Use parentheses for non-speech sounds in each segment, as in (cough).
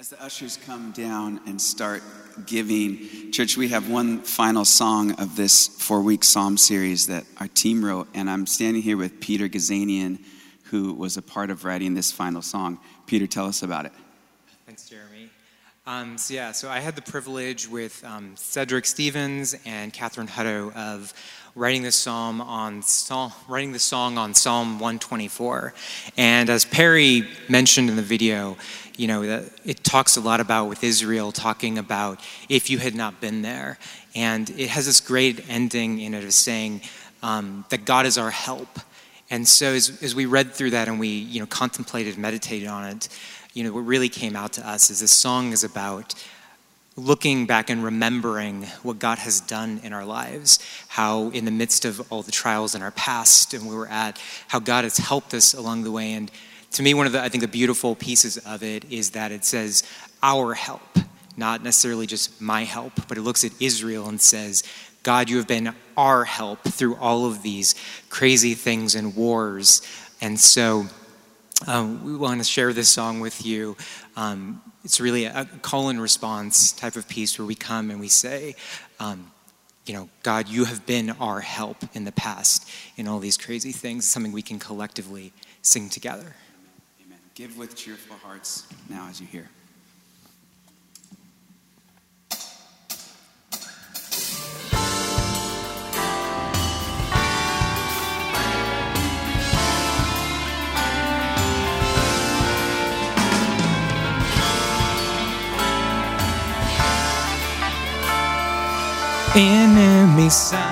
As the ushers come down and start giving, church, we have one final song of this four week psalm series that our team wrote. And I'm standing here with Peter Gazanian, who was a part of writing this final song. Peter, tell us about it. Thanks, Jeremy. Um, so, yeah, so I had the privilege with um, Cedric Stevens and Catherine Hutto of writing this psalm on writing the song on Psalm 124. And as Perry mentioned in the video, you know, it talks a lot about with Israel talking about if you had not been there. And it has this great ending in it of saying um, that God is our help. And so as, as we read through that and we, you know, contemplated, meditated on it, you know, what really came out to us is this song is about looking back and remembering what God has done in our lives, how in the midst of all the trials in our past and where we're at, how God has helped us along the way. And to me, one of the, I think, the beautiful pieces of it is that it says, our help, not necessarily just my help, but it looks at Israel and says, God, you have been our help through all of these crazy things and wars. And so um, we want to share this song with you. Um, it's really a call and response type of piece where we come and we say, um, you know, God, you have been our help in the past in all these crazy things, something we can collectively sing together. Amen. Give with cheerful hearts now as you hear. Enemy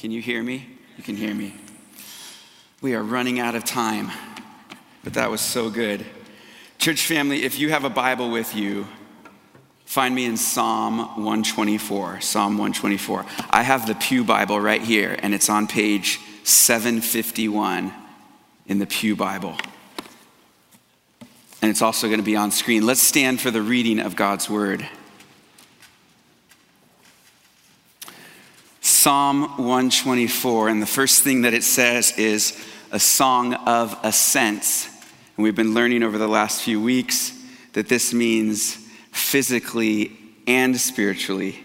Can you hear me? You can hear me. We are running out of time, but that was so good. Church family, if you have a Bible with you, find me in Psalm 124. Psalm 124. I have the Pew Bible right here, and it's on page 751 in the Pew Bible. And it's also going to be on screen. Let's stand for the reading of God's Word. Psalm 124, and the first thing that it says is a song of ascents. And we've been learning over the last few weeks that this means physically and spiritually.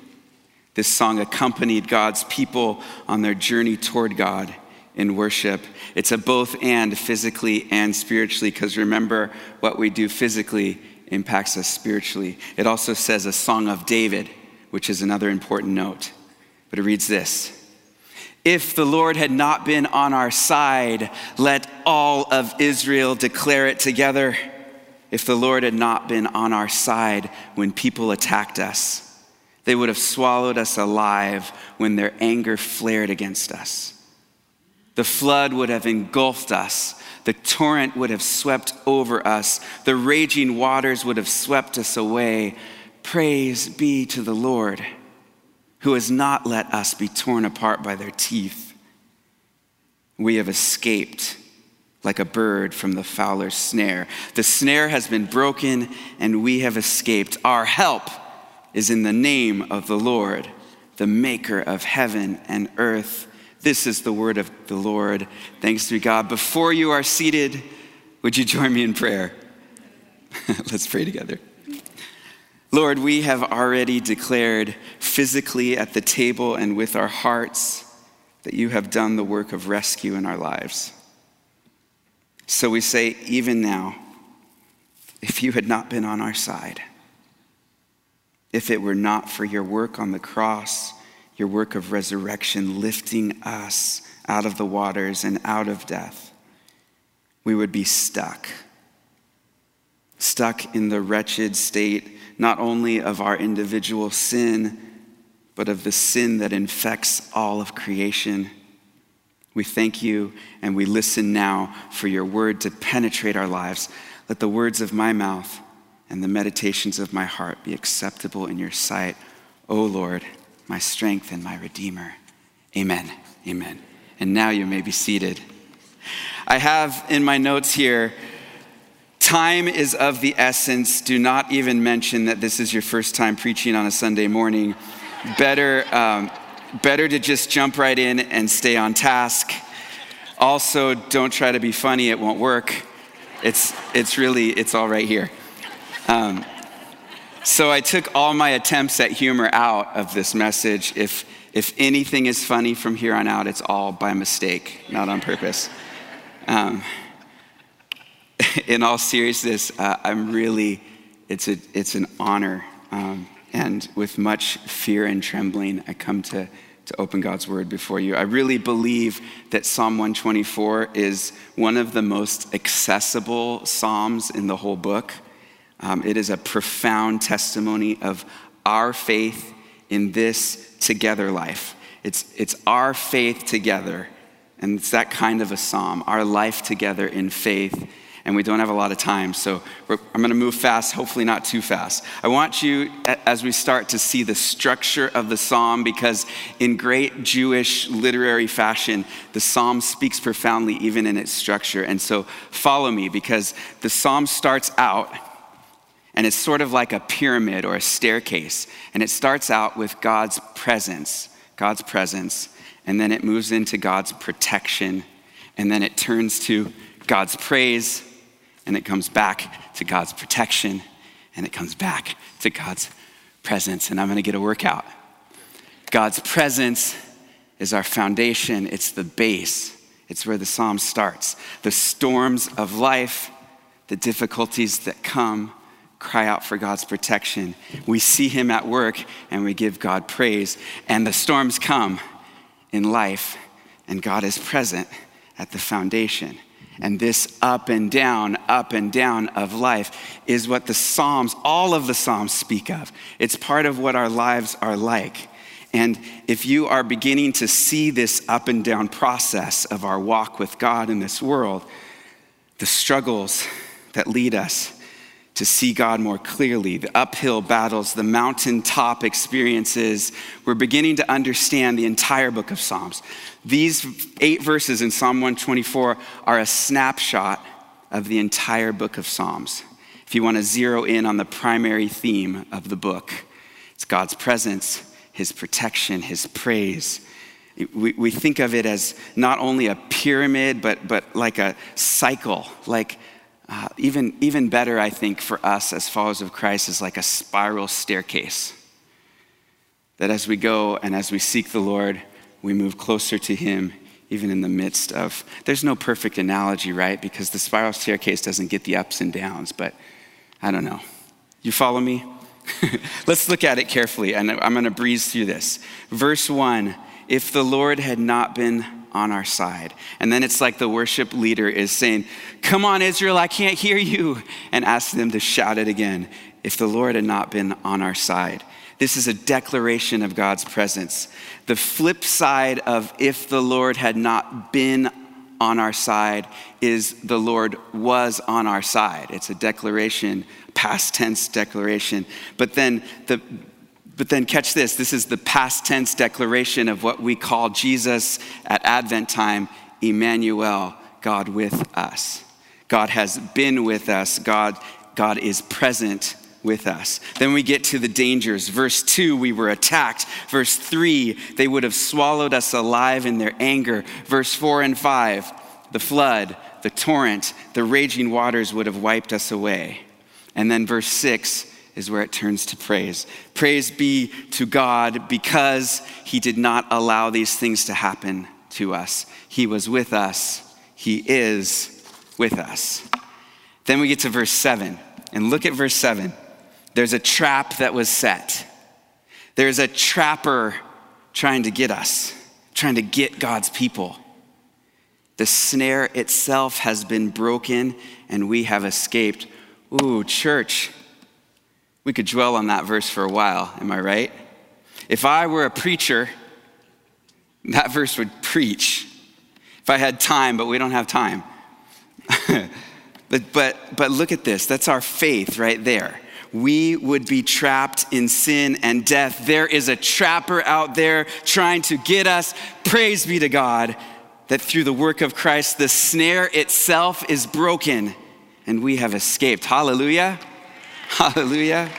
This song accompanied God's people on their journey toward God in worship. It's a both and physically and spiritually, because remember, what we do physically impacts us spiritually. It also says a song of David, which is another important note. But it reads this If the Lord had not been on our side, let all of Israel declare it together. If the Lord had not been on our side when people attacked us, they would have swallowed us alive when their anger flared against us. The flood would have engulfed us. The torrent would have swept over us. The raging waters would have swept us away. Praise be to the Lord who has not let us be torn apart by their teeth. We have escaped like a bird from the fowler's snare. The snare has been broken and we have escaped. Our help is in the name of the Lord, the maker of heaven and earth. This is the word of the Lord. Thanks be God. Before you are seated, would you join me in prayer? (laughs) Let's pray together. Lord, we have already declared physically at the table and with our hearts that you have done the work of rescue in our lives. So we say, even now, if you had not been on our side, if it were not for your work on the cross, your work of resurrection, lifting us out of the waters and out of death, we would be stuck. Stuck in the wretched state not only of our individual sin, but of the sin that infects all of creation. We thank you and we listen now for your word to penetrate our lives. Let the words of my mouth and the meditations of my heart be acceptable in your sight, O Lord, my strength and my redeemer. Amen. Amen. And now you may be seated. I have in my notes here Time is of the essence. Do not even mention that this is your first time preaching on a Sunday morning. Better, um, better to just jump right in and stay on task. Also, don't try to be funny, it won't work. It's, it's really, it's all right here. Um, so I took all my attempts at humor out of this message. If, if anything is funny from here on out, it's all by mistake, not on purpose. Um, (laughs) in all seriousness, uh, I'm really, it's, a, it's an honor. Um, and with much fear and trembling, I come to, to open God's word before you. I really believe that Psalm 124 is one of the most accessible Psalms in the whole book. Um, it is a profound testimony of our faith in this together life. It's, it's our faith together, and it's that kind of a psalm, our life together in faith and we don't have a lot of time. So I'm going to move fast, hopefully not too fast. I want you, as we start, to see the structure of the psalm because, in great Jewish literary fashion, the psalm speaks profoundly even in its structure. And so follow me because the psalm starts out. And it's sort of like a pyramid or a staircase. And it starts out with God's presence, God's presence. And then it moves into God's protection. And then it turns to God's praise and it comes back to God's protection, and it comes back to God's presence. And I'm going to get a workout. God's presence is our foundation, it's the base, it's where the psalm starts. The storms of life, the difficulties that come, cry out for God's protection. We see Him at work and we give God praise. And the storms come in life, and God is present at the foundation. And this up and down, up and down of life is what the Psalms, all of the Psalms speak of. It's part of what our lives are like. And if you are beginning to see this up and down process of our walk with God in this world, the struggles that lead us to see God more clearly, the uphill battles, the mountaintop experiences, we're beginning to understand the entire book of Psalms. These eight verses in Psalm 124 are a snapshot of the entire book of Psalms. If you want to zero in on the primary theme of the book, it's God's presence, His protection, His praise. We, we think of it as not only a pyramid, but, but like a cycle, like uh, even, even better, I think, for us as followers of Christ is like a spiral staircase. That as we go and as we seek the Lord, we move closer to Him, even in the midst of. There's no perfect analogy, right? Because the spiral staircase doesn't get the ups and downs, but I don't know. You follow me? (laughs) Let's look at it carefully, and I'm going to breeze through this. Verse 1 If the Lord had not been on our side. And then it's like the worship leader is saying, Come on, Israel, I can't hear you. And ask them to shout it again if the Lord had not been on our side. This is a declaration of God's presence. The flip side of if the Lord had not been on our side is the Lord was on our side. It's a declaration, past tense declaration. But then the but then catch this this is the past tense declaration of what we call Jesus at Advent time, Emmanuel, God with us. God has been with us, God, God is present with us. Then we get to the dangers. Verse 2, we were attacked. Verse 3, they would have swallowed us alive in their anger. Verse 4 and 5, the flood, the torrent, the raging waters would have wiped us away. And then verse 6, is where it turns to praise. Praise be to God because He did not allow these things to happen to us. He was with us, He is with us. Then we get to verse 7, and look at verse 7. There's a trap that was set, there's a trapper trying to get us, trying to get God's people. The snare itself has been broken, and we have escaped. Ooh, church, we could dwell on that verse for a while, am I right? If I were a preacher, that verse would preach. If I had time, but we don't have time. (laughs) but, but, but look at this. That's our faith right there. We would be trapped in sin and death. There is a trapper out there trying to get us. Praise be to God that through the work of Christ, the snare itself is broken and we have escaped. Hallelujah. Hallelujah.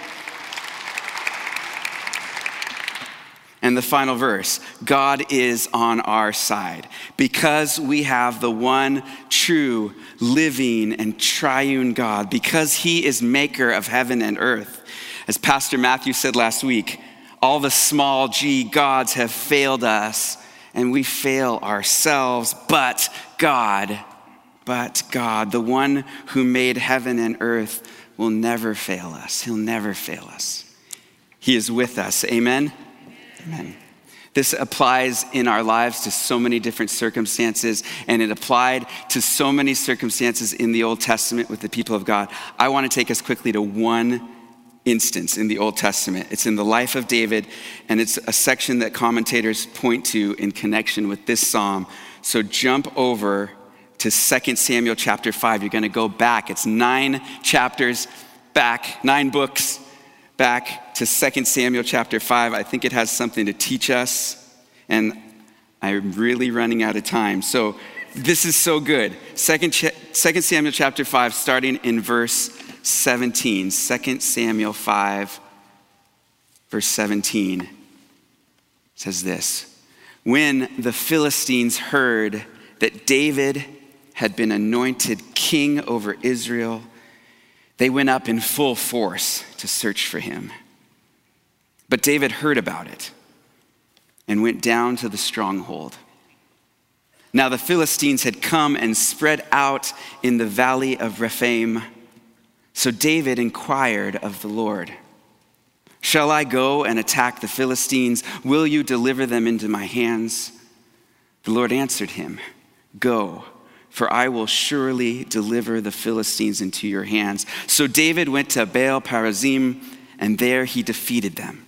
And the final verse God is on our side because we have the one true, living, and triune God, because he is maker of heaven and earth. As Pastor Matthew said last week, all the small g gods have failed us, and we fail ourselves, but God, but God, the one who made heaven and earth, will never fail us. He'll never fail us. He is with us. Amen. Amen. This applies in our lives to so many different circumstances, and it applied to so many circumstances in the Old Testament with the people of God. I want to take us quickly to one instance in the Old Testament. It's in the life of David, and it's a section that commentators point to in connection with this psalm. So jump over to 2 Samuel chapter 5. You're going to go back. It's nine chapters back, nine books back to 2 Samuel chapter 5. I think it has something to teach us, and I'm really running out of time. So this is so good. 2 Samuel chapter 5, starting in verse 17. 2 Samuel 5, verse 17 says this When the Philistines heard that David had been anointed king over Israel, they went up in full force to search for him. But David heard about it and went down to the stronghold. Now the Philistines had come and spread out in the valley of Rephaim. So David inquired of the Lord, Shall I go and attack the Philistines? Will you deliver them into my hands? The Lord answered him, Go for I will surely deliver the Philistines into your hands. So David went to Baal Perazim, and there he defeated them.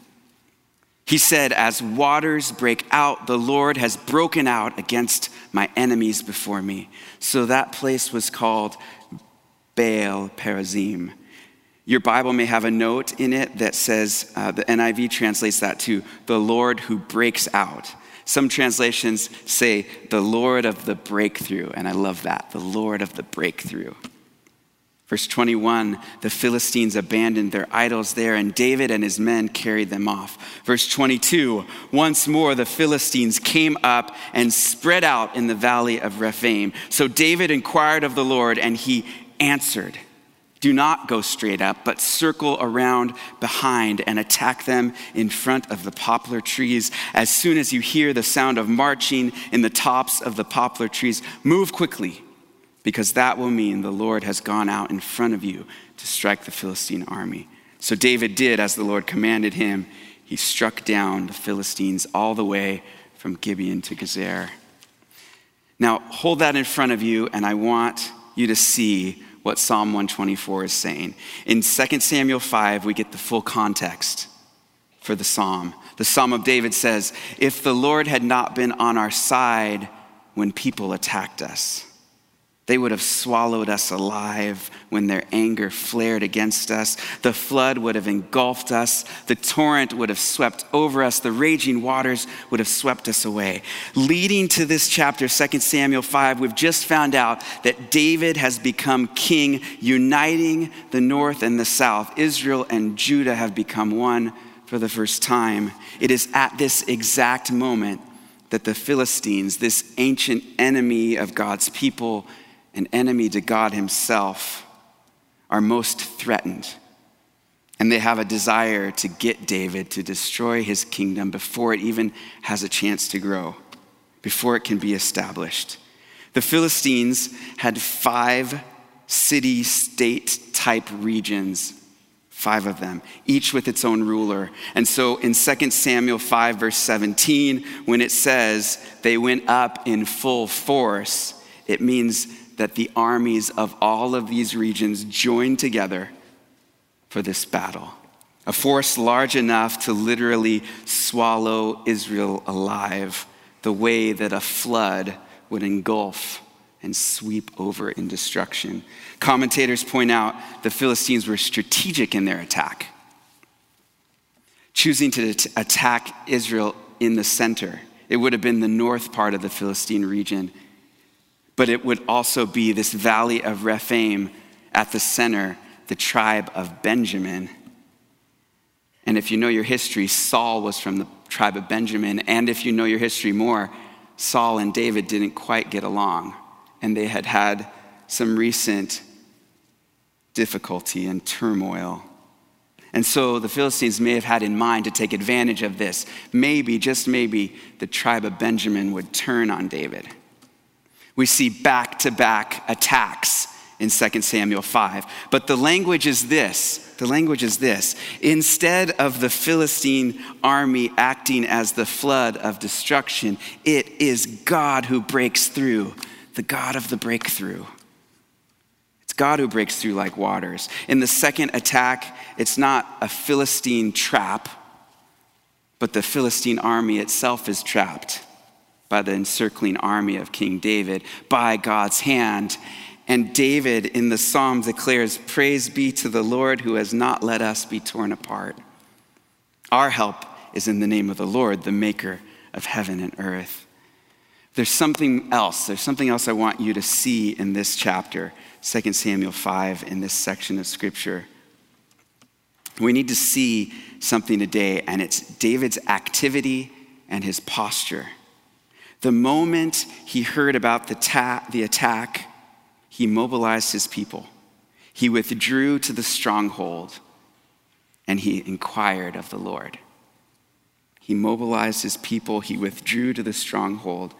He said, As waters break out, the Lord has broken out against my enemies before me. So that place was called Baal Perazim. Your Bible may have a note in it that says, uh, the NIV translates that to the Lord who breaks out. Some translations say the Lord of the breakthrough, and I love that, the Lord of the breakthrough. Verse 21 the Philistines abandoned their idols there, and David and his men carried them off. Verse 22 once more the Philistines came up and spread out in the valley of Rephaim. So David inquired of the Lord, and he answered. Do not go straight up, but circle around behind and attack them in front of the poplar trees. As soon as you hear the sound of marching in the tops of the poplar trees, move quickly because that will mean the Lord has gone out in front of you to strike the Philistine army. So David did as the Lord commanded him. He struck down the Philistines all the way from Gibeon to Gezer. Now, hold that in front of you, and I want you to see what Psalm 124 is saying. In 2 Samuel 5, we get the full context for the psalm. The Psalm of David says, If the Lord had not been on our side when people attacked us, they would have swallowed us alive when their anger flared against us. The flood would have engulfed us. The torrent would have swept over us. The raging waters would have swept us away. Leading to this chapter, 2 Samuel 5, we've just found out that David has become king, uniting the north and the south. Israel and Judah have become one for the first time. It is at this exact moment that the Philistines, this ancient enemy of God's people, an enemy to God Himself, are most threatened. And they have a desire to get David to destroy his kingdom before it even has a chance to grow, before it can be established. The Philistines had five city state type regions, five of them, each with its own ruler. And so in 2 Samuel 5, verse 17, when it says they went up in full force, it means that the armies of all of these regions joined together for this battle. A force large enough to literally swallow Israel alive, the way that a flood would engulf and sweep over in destruction. Commentators point out the Philistines were strategic in their attack, choosing to attack Israel in the center. It would have been the north part of the Philistine region but it would also be this valley of Rephaim at the center, the tribe of Benjamin. And if you know your history, Saul was from the tribe of Benjamin. And if you know your history more, Saul and David didn't quite get along. And they had had some recent difficulty and turmoil. And so the Philistines may have had in mind to take advantage of this. Maybe, just maybe, the tribe of Benjamin would turn on David we see back to back attacks in 2 Samuel 5. But the language is this the language is this instead of the Philistine army acting as the flood of destruction, it is God who breaks through, the God of the breakthrough. It's God who breaks through like waters. In the second attack, it's not a Philistine trap, but the Philistine army itself is trapped by the encircling army of King David by God's hand. And David in the psalm declares, Praise be to the Lord who has not let us be torn apart. Our help is in the name of the Lord, the maker of heaven and earth. There's something else. There's something else I want you to see in this chapter, 2 Samuel 5, in this section of scripture. We need to see something today, and it's David's activity and his posture. The moment he heard about the, ta- the attack, he mobilized his people. He withdrew to the stronghold and he inquired of the Lord. He mobilized his people, he withdrew to the stronghold,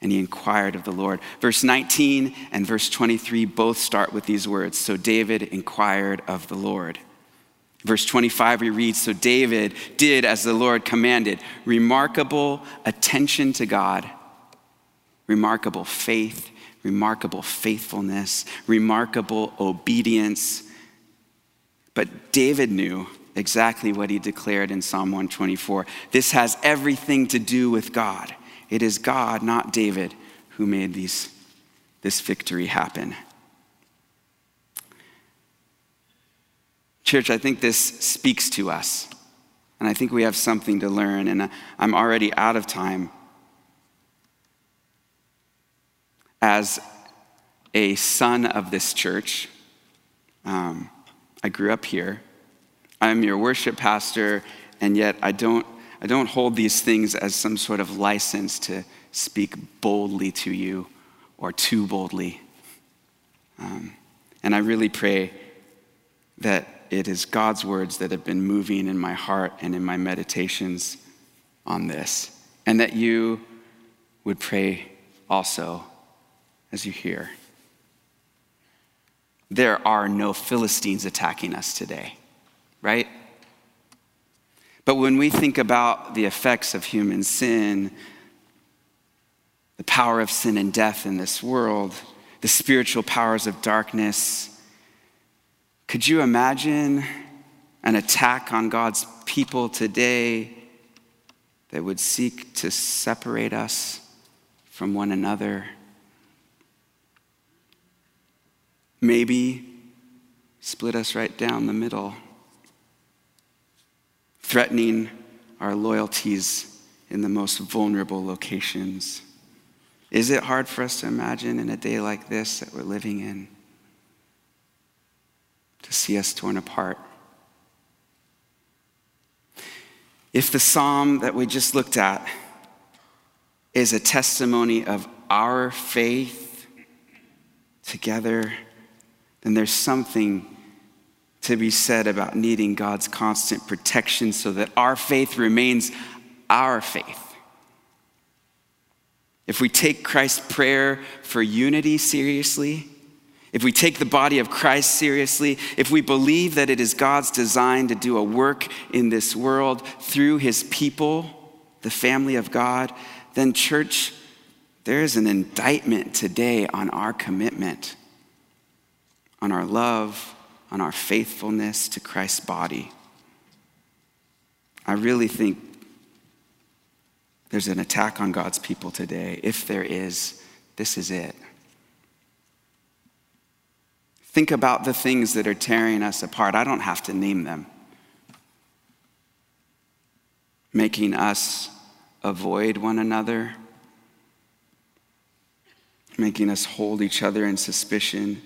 and he inquired of the Lord. Verse 19 and verse 23 both start with these words So David inquired of the Lord. Verse 25, we read So David did as the Lord commanded remarkable attention to God, remarkable faith, remarkable faithfulness, remarkable obedience. But David knew exactly what he declared in Psalm 124. This has everything to do with God. It is God, not David, who made these, this victory happen. Church, I think this speaks to us. And I think we have something to learn. And I'm already out of time. As a son of this church, um, I grew up here. I'm your worship pastor, and yet I don't, I don't hold these things as some sort of license to speak boldly to you or too boldly. Um, and I really pray that it is God's words that have been moving in my heart and in my meditations on this, and that you would pray also as you hear. There are no Philistines attacking us today, right? But when we think about the effects of human sin, the power of sin and death in this world, the spiritual powers of darkness, could you imagine an attack on God's people today that would seek to separate us from one another? Maybe split us right down the middle, threatening our loyalties in the most vulnerable locations. Is it hard for us to imagine in a day like this that we're living in? To see us torn apart. If the psalm that we just looked at is a testimony of our faith together, then there's something to be said about needing God's constant protection so that our faith remains our faith. If we take Christ's prayer for unity seriously, if we take the body of Christ seriously, if we believe that it is God's design to do a work in this world through his people, the family of God, then, church, there is an indictment today on our commitment, on our love, on our faithfulness to Christ's body. I really think there's an attack on God's people today. If there is, this is it. Think about the things that are tearing us apart. I don't have to name them. Making us avoid one another, making us hold each other in suspicion.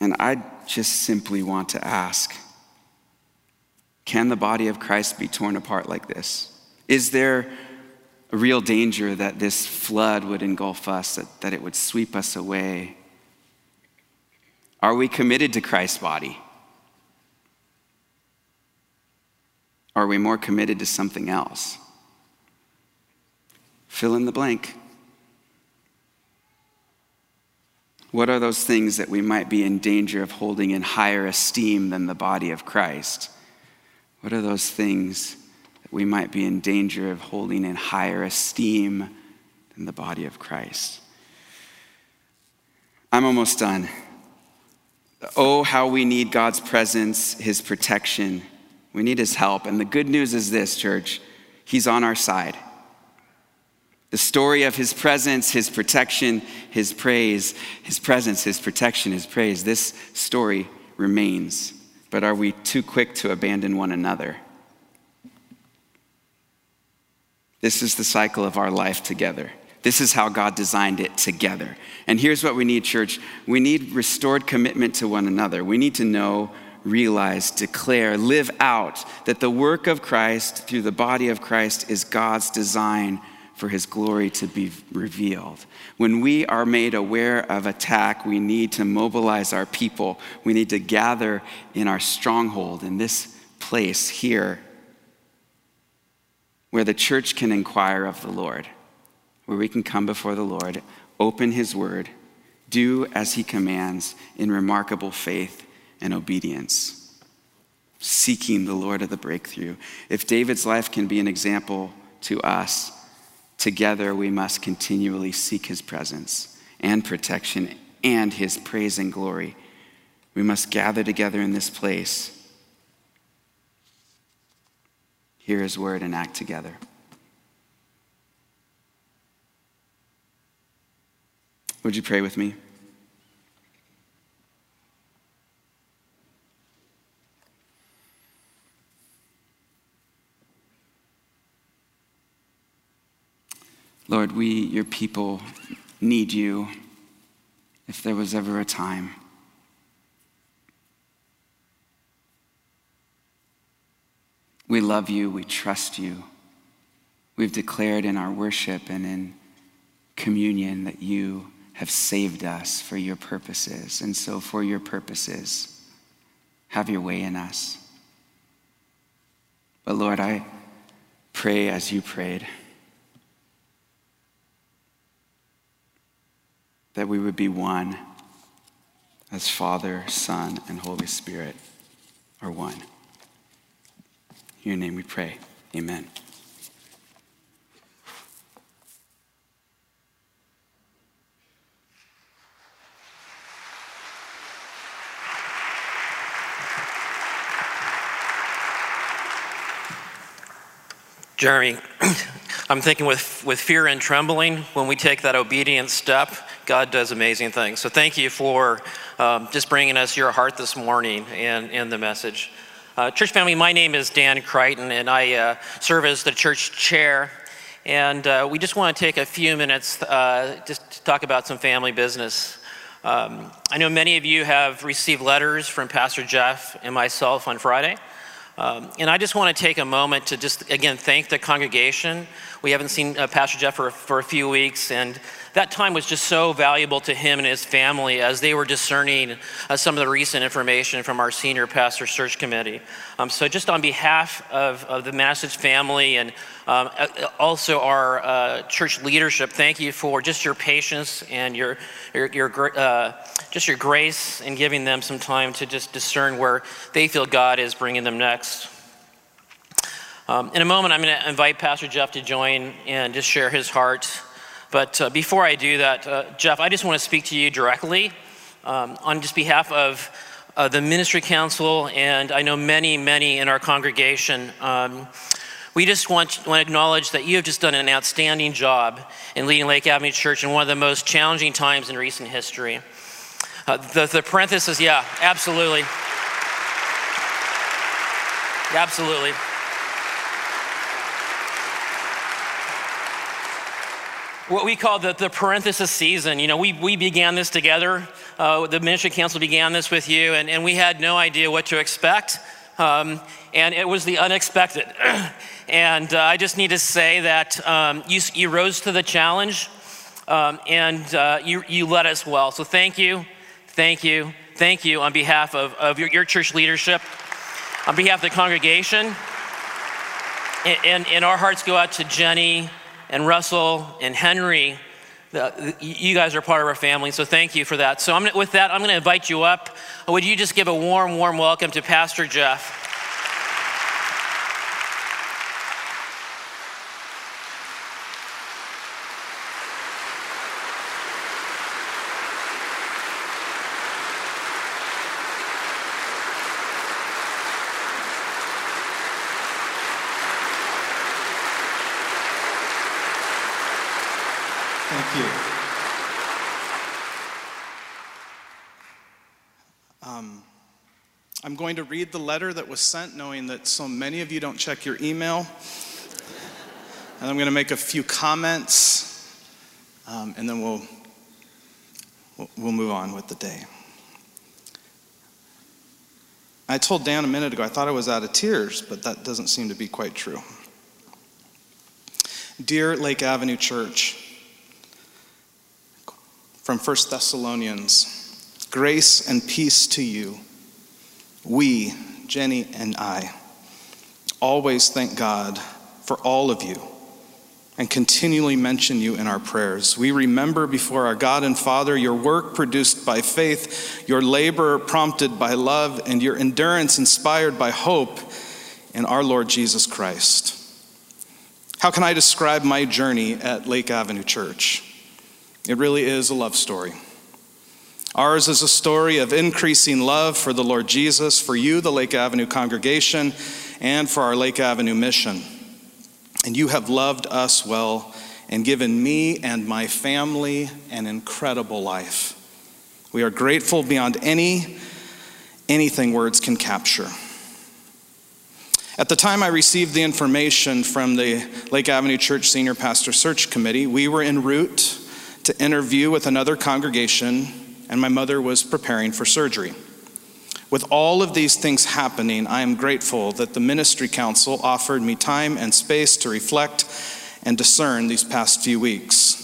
And I just simply want to ask can the body of Christ be torn apart like this? Is there a real danger that this flood would engulf us, that, that it would sweep us away? Are we committed to Christ's body? Are we more committed to something else? Fill in the blank. What are those things that we might be in danger of holding in higher esteem than the body of Christ? What are those things that we might be in danger of holding in higher esteem than the body of Christ? I'm almost done. Oh, how we need God's presence, His protection. We need His help. And the good news is this, church He's on our side. The story of His presence, His protection, His praise, His presence, His protection, His praise, this story remains. But are we too quick to abandon one another? This is the cycle of our life together. This is how God designed it together. And here's what we need, church we need restored commitment to one another. We need to know, realize, declare, live out that the work of Christ through the body of Christ is God's design for his glory to be revealed. When we are made aware of attack, we need to mobilize our people. We need to gather in our stronghold in this place here where the church can inquire of the Lord where we can come before the Lord, open His word, do as He commands in remarkable faith and obedience, seeking the Lord of the breakthrough. If David's life can be an example to us, together we must continually seek His presence and protection and His praise and glory. We must gather together in this place hear his word, and act together. Would you pray with me? Lord, we, your people, need you if there was ever a time. We love you, we trust you. We've declared in our worship and in communion that you have saved us for your purposes. And so, for your purposes, have your way in us. But Lord, I pray as you prayed that we would be one as Father, Son, and Holy Spirit are one. In your name we pray. Amen. Jeremy, (clears throat) I'm thinking with, with fear and trembling, when we take that obedient step, God does amazing things. So thank you for um, just bringing us your heart this morning and, and the message. Uh, church family, my name is Dan Crichton, and I uh, serve as the church chair. And uh, we just want to take a few minutes uh, just to talk about some family business. Um, I know many of you have received letters from Pastor Jeff and myself on Friday. Um, and I just want to take a moment to just, again, thank the congregation. We haven't seen uh, Pastor Jeff for, for a few weeks, and that time was just so valuable to him and his family as they were discerning uh, some of the recent information from our senior pastor search committee. Um, so, just on behalf of, of the Message family and um, also our uh, church leadership, thank you for just your patience and your, your, your uh, just your grace in giving them some time to just discern where they feel God is bringing them next. Um, in a moment, I'm going to invite Pastor Jeff to join and just share his heart. But uh, before I do that, uh, Jeff, I just want to speak to you directly um, on just behalf of uh, the ministry council, and I know many, many in our congregation. Um, we just want, to acknowledge that you have just done an outstanding job in leading Lake Avenue Church in one of the most challenging times in recent history. Uh, the, the parenthesis, yeah, absolutely. Absolutely. What we call the, the parenthesis season. You know, we, we began this together. Uh, the ministry council began this with you, and, and we had no idea what to expect. Um, and it was the unexpected. (clears throat) and uh, I just need to say that um, you, you rose to the challenge um, and uh, you, you led us well. So thank you thank you, thank you on behalf of, of your, your church leadership, on behalf of the congregation. And, and, and our hearts go out to Jenny and Russell and Henry. The, you guys are part of our family, so thank you for that. So I'm, with that, I'm going to invite you up. Would you just give a warm, warm welcome to Pastor Jeff? I'm going to read the letter that was sent, knowing that so many of you don't check your email. And I'm going to make a few comments, um, and then we'll, we'll move on with the day. I told Dan a minute ago I thought I was out of tears, but that doesn't seem to be quite true. Dear Lake Avenue Church, from 1 Thessalonians, grace and peace to you we, Jenny and I, always thank God for all of you and continually mention you in our prayers. We remember before our God and Father your work produced by faith, your labor prompted by love, and your endurance inspired by hope in our Lord Jesus Christ. How can I describe my journey at Lake Avenue Church? It really is a love story. Ours is a story of increasing love for the Lord Jesus, for you, the Lake Avenue congregation, and for our Lake Avenue mission. And you have loved us well and given me and my family an incredible life. We are grateful beyond any anything words can capture. At the time I received the information from the Lake Avenue Church Senior Pastor Search Committee, we were en route to interview with another congregation, and my mother was preparing for surgery. With all of these things happening, I am grateful that the Ministry Council offered me time and space to reflect and discern these past few weeks.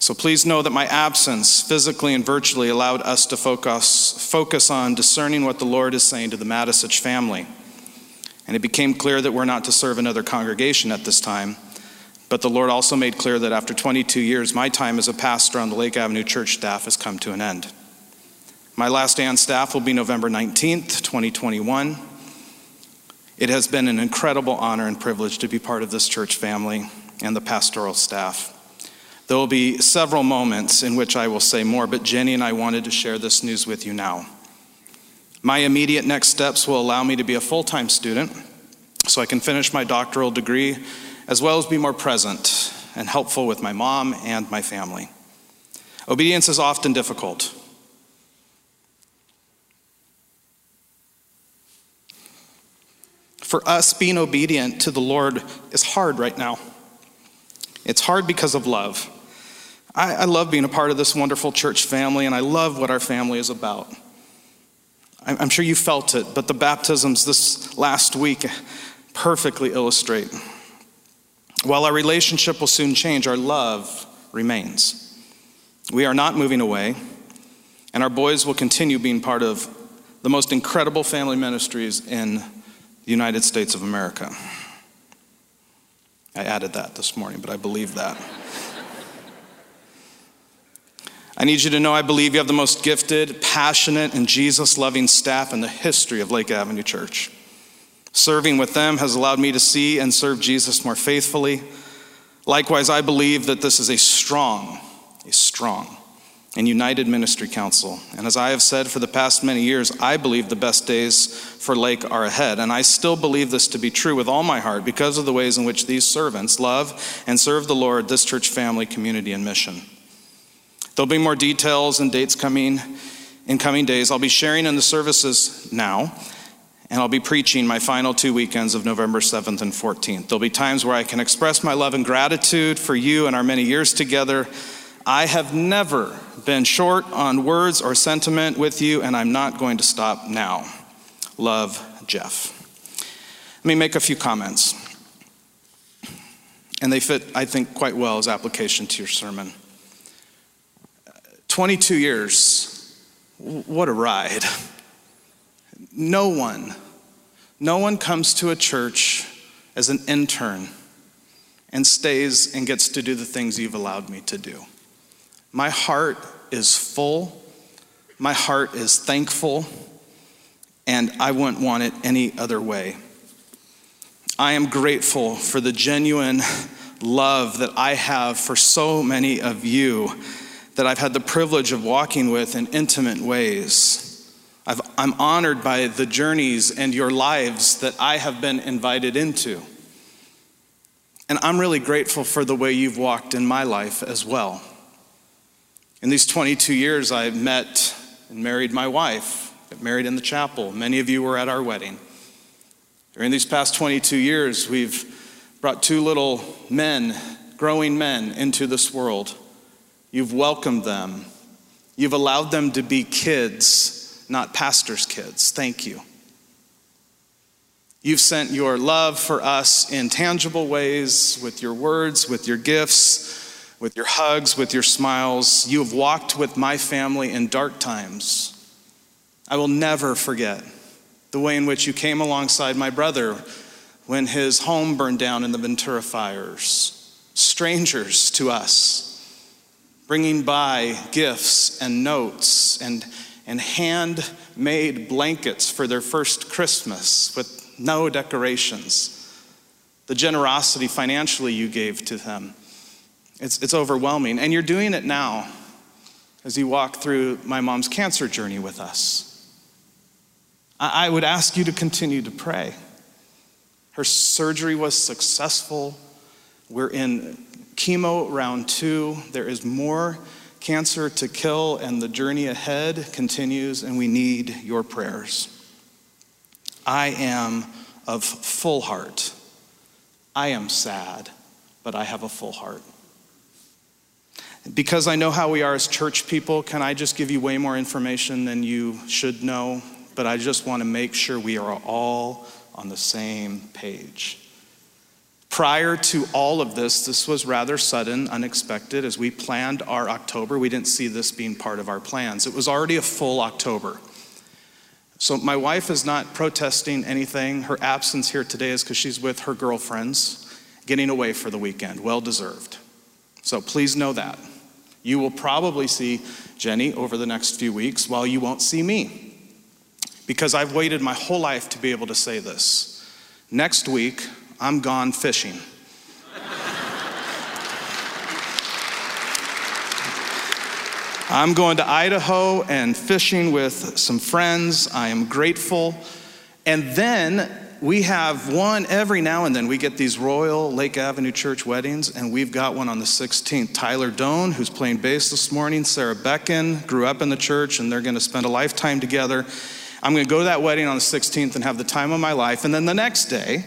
So please know that my absence, physically and virtually, allowed us to focus, focus on discerning what the Lord is saying to the Matisich family. And it became clear that we're not to serve another congregation at this time. But the Lord also made clear that after 22 years, my time as a pastor on the Lake Avenue church staff has come to an end. My last day on staff will be November 19th, 2021. It has been an incredible honor and privilege to be part of this church family and the pastoral staff. There will be several moments in which I will say more, but Jenny and I wanted to share this news with you now. My immediate next steps will allow me to be a full time student so I can finish my doctoral degree as well as be more present and helpful with my mom and my family. Obedience is often difficult. For us, being obedient to the Lord is hard right now. It's hard because of love. I, I, love being a part of this wonderful church family, and I love what our family is about. I'm, I'm sure you felt it, but the baptisms this last week perfectly illustrate. While our relationship will soon change, our love remains. We are not moving away, and our boys will continue being part of the most incredible family ministries in the United States of America. I added that this morning, but I believe that. I need you to know I believe you have the most gifted, passionate, and Jesus loving staff in the history of Lake Avenue Church. Serving with them has allowed me to see and serve Jesus more faithfully. Likewise, I believe that this is a strong, a strong, and united ministry council. And as I have said for the past many years, I believe the best days for Lake are ahead. And I still believe this to be true with all my heart because of the ways in which these servants love and serve the Lord, this church family, community, and mission. There'll be more details and dates coming in coming days. I'll be sharing in the services now, and I'll be preaching my final two weekends of November 7th and 14th. There'll be times where I can express my love and gratitude for you and our many years together I have never been short on words or sentiment with you, and I'm not going to stop now. Love, Jeff. Let me make a few comments. And they fit, I think, quite well as application to your sermon. 22 years, what a ride. No one, no one comes to a church as an intern and stays and gets to do the things you've allowed me to do. My heart is full, my heart is thankful, and I wouldn't want it any other way. I am grateful for the genuine love that I have for so many of you that I've had the privilege of walking with in intimate ways. I am honored by the journeys and your lives that I have been invited into. And I'm really grateful for the way you've walked in my life as well. In these 22 years, I met and married my wife, got married in the chapel. Many of you were at our wedding. During these past 22 years, we've brought two little men, growing men, into this world. You've welcomed them. You've allowed them to be kids, not pastors' kids. Thank you. You've sent your love for us in tangible ways with your words, with your gifts, with your hugs, with your smiles. You have walked with my family in dark times. I will never forget the way in which you came alongside my brother when his home burned down in the Ventura fires, strangers to us, bringing by gifts and notes and, and handmade blankets for their first Christmas with no decorations. The generosity financially you gave to them it's, it's overwhelming. And you're doing it now as you walk through my mom's cancer journey with us. I, I would ask you to continue to pray. Her surgery was successful. We're in chemo round two. There is more cancer to kill, and the journey ahead continues, and we need your prayers. I am of full heart. I am sad, but I have a full heart. Because I know how we are as church people, can I just give you way more information than you should know? But I just want to make sure we are all on the same page. Prior to all of this, this was rather sudden, unexpected. As we planned our October, we didn't see this being part of our plans. It was already a full October. So, my wife is not protesting anything. Her absence here today is because she's with her girlfriends, getting away for the weekend. Well deserved. So, please know that. You will probably see Jenny over the next few weeks while you won't see me. Because I've waited my whole life to be able to say this. Next week, I'm gone fishing. I'm going to Idaho and fishing with some friends. I am grateful. And then we have one every now and then. We get these Royal Lake Avenue Church weddings, and we've got one on the 16th. Tyler Doan, who's playing bass this morning, Sarah Becken, grew up in the church, and they're going to spend a lifetime together. I'm going to go to that wedding on the 16th and have the time of my life. And then the next day,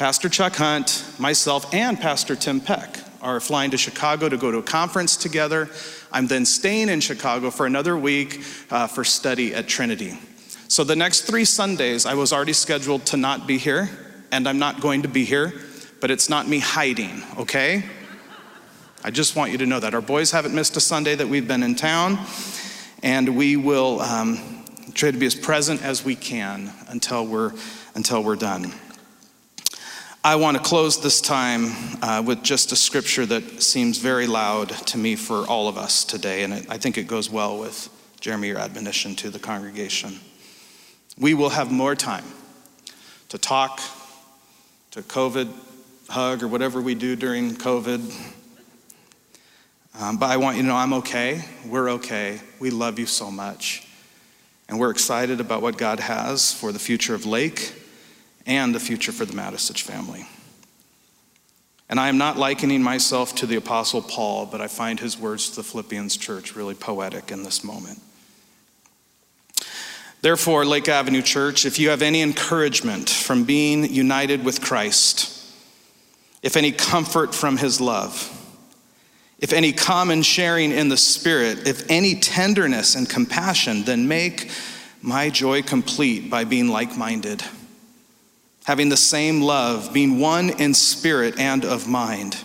Pastor Chuck Hunt, myself, and Pastor Tim Peck are flying to Chicago to go to a conference together. I'm then staying in Chicago for another week uh, for study at Trinity. So the next three Sundays, I was already scheduled to not be here, and I'm not going to be here, but it's not me hiding, okay? I just want you to know that. Our boys haven't missed a Sunday that we've been in town, and we will um, try to be as present as we can until we're, until we're done. I want to close this time uh, with just a scripture that seems very loud to me for all of us today, and it, I think it goes well with Jeremy, your admonition to the congregation. We will have more time to talk, to COVID hug, or whatever we do during COVID. Um, but I want you to know I'm okay. We're okay. We love you so much. And we're excited about what God has for the future of Lake and the future for the Matisich family. And I am not likening myself to the Apostle Paul, but I find his words to the Philippians church really poetic in this moment. Therefore, Lake Avenue Church, if you have any encouragement from being united with Christ, if any comfort from his love, if any common sharing in the Spirit, if any tenderness and compassion, then make my joy complete by being like minded having the same love, being one in spirit and of mind.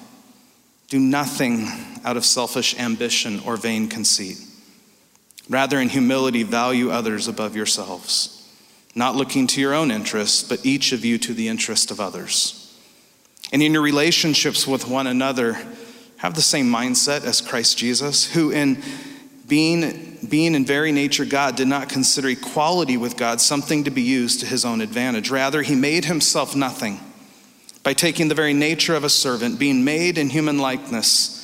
Do nothing out of selfish ambition or vain conceit. Rather, in humility, value others above yourselves, not looking to your own interests, but each of you to the interest of others. And in your relationships with one another, have the same mindset as Christ Jesus, who, in being, being in very nature God, did not consider equality with God something to be used to his own advantage. Rather, he made himself nothing by taking the very nature of a servant, being made in human likeness,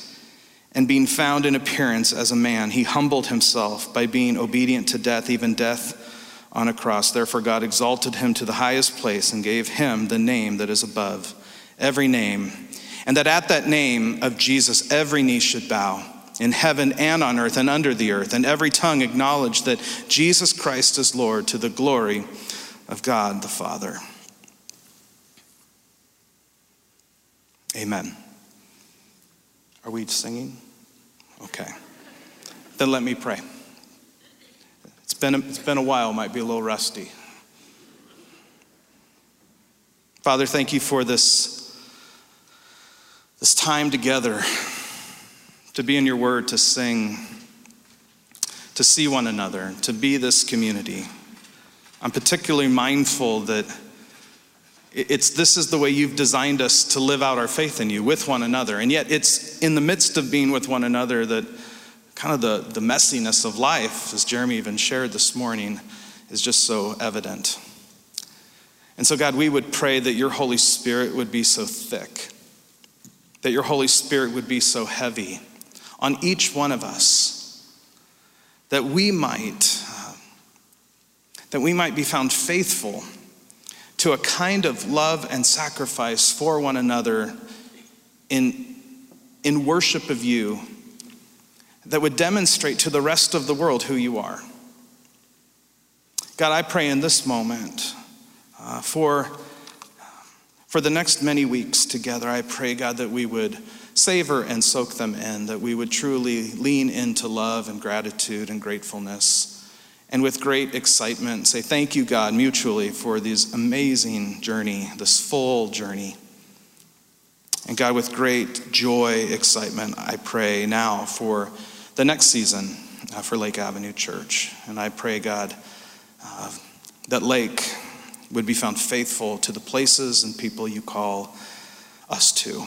and being found in appearance as a man. He humbled himself by being obedient to death, even death on a cross. Therefore, God exalted him to the highest place and gave him the name that is above every name, and that at that name of Jesus every knee should bow in heaven and on earth and under the earth, and every tongue acknowledge that Jesus Christ is Lord to the glory of God the Father. Amen. Are we singing? Okay. Then let me pray. It's been a, it's been a while, might be a little rusty. Father, thank you for this, this time together to be in your word, to sing, to see one another, to be this community. I'm particularly mindful that it's this is the way you've designed us to live out our faith in you with one another. And yet it's in the midst of being with one another that kind of the, the messiness of life, as Jeremy even shared this morning, is just so evident. And so, God, we would pray that your Holy Spirit would be so thick, that your Holy Spirit would be so heavy on each one of us that we might uh, that we might be found faithful to a kind of love and sacrifice for one another in, in worship of you that would demonstrate to the rest of the world who you are. God, I pray in this moment uh, for, for the next many weeks together, I pray, God, that we would savor and soak them in, that we would truly lean into love and gratitude and gratefulness. And with great excitement, say thank you, God, mutually for this amazing journey, this full journey. And God, with great joy, excitement, I pray now for the next season uh, for Lake Avenue Church. And I pray, God, uh, that Lake would be found faithful to the places and people you call us to.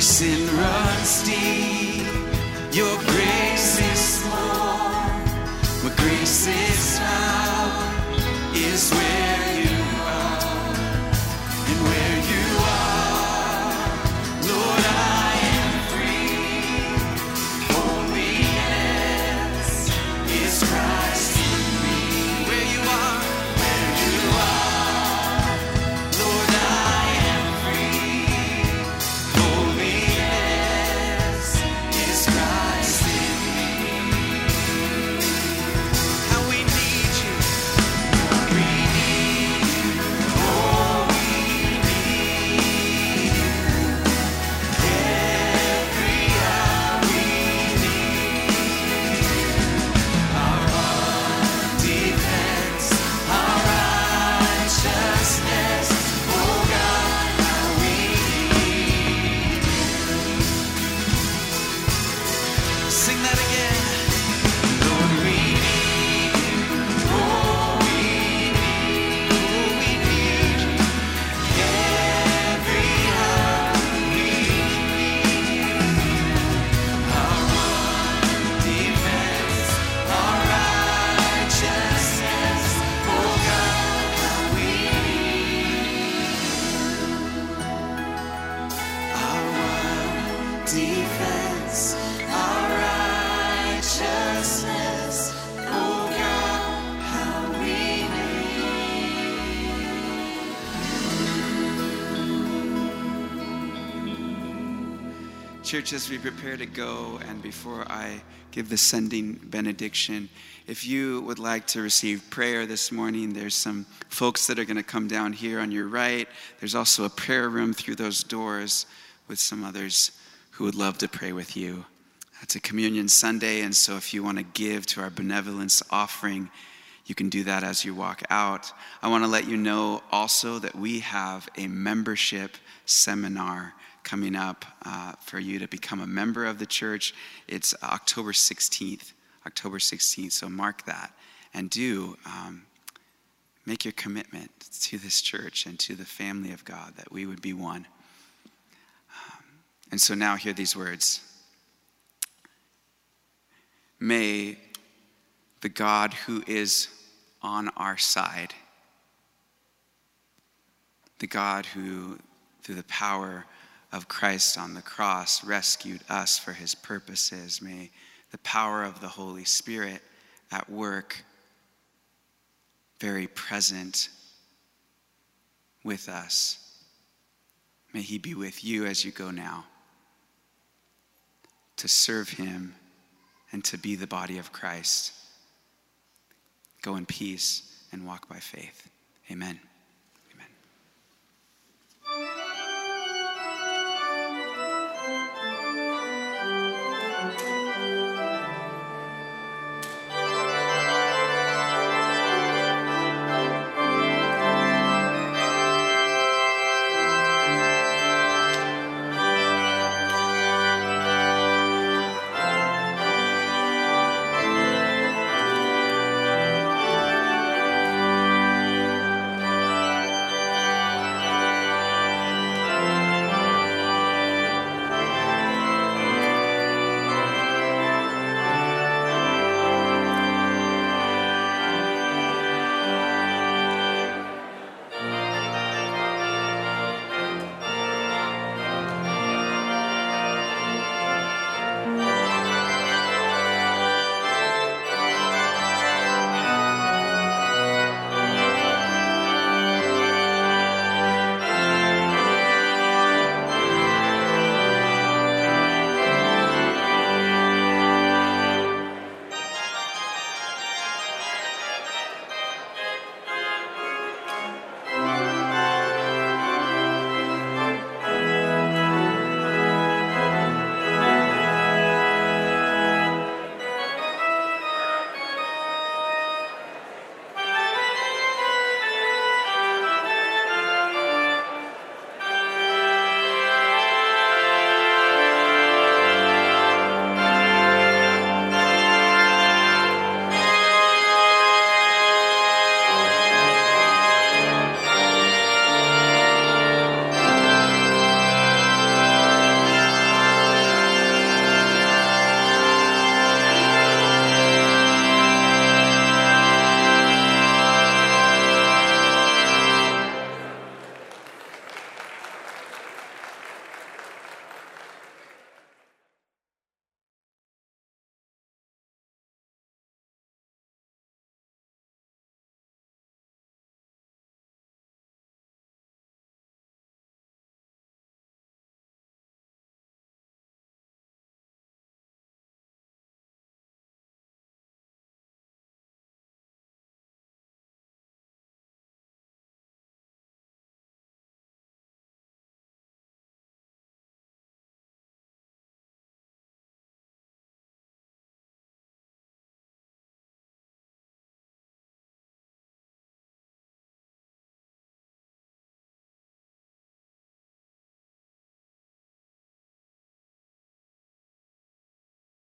Sin runs deep, your grace is more. My grace is found Church, as we prepare to go, and before I give the sending benediction, if you would like to receive prayer this morning, there's some folks that are going to come down here on your right. There's also a prayer room through those doors with some others who would love to pray with you. It's a communion Sunday, and so if you want to give to our benevolence offering, you can do that as you walk out. I want to let you know also that we have a membership seminar coming up uh, for you to become a member of the church. It's October 16th. October 16th. So mark that and do um, make your commitment to this church and to the family of God that we would be one. Um, and so now hear these words. May the God who is on our side, the God who, through the power of Christ on the cross, rescued us for his purposes, may the power of the Holy Spirit at work, very present with us, May he be with you as you go now to serve him and to be the body of Christ. Go in peace and walk by faith. Amen.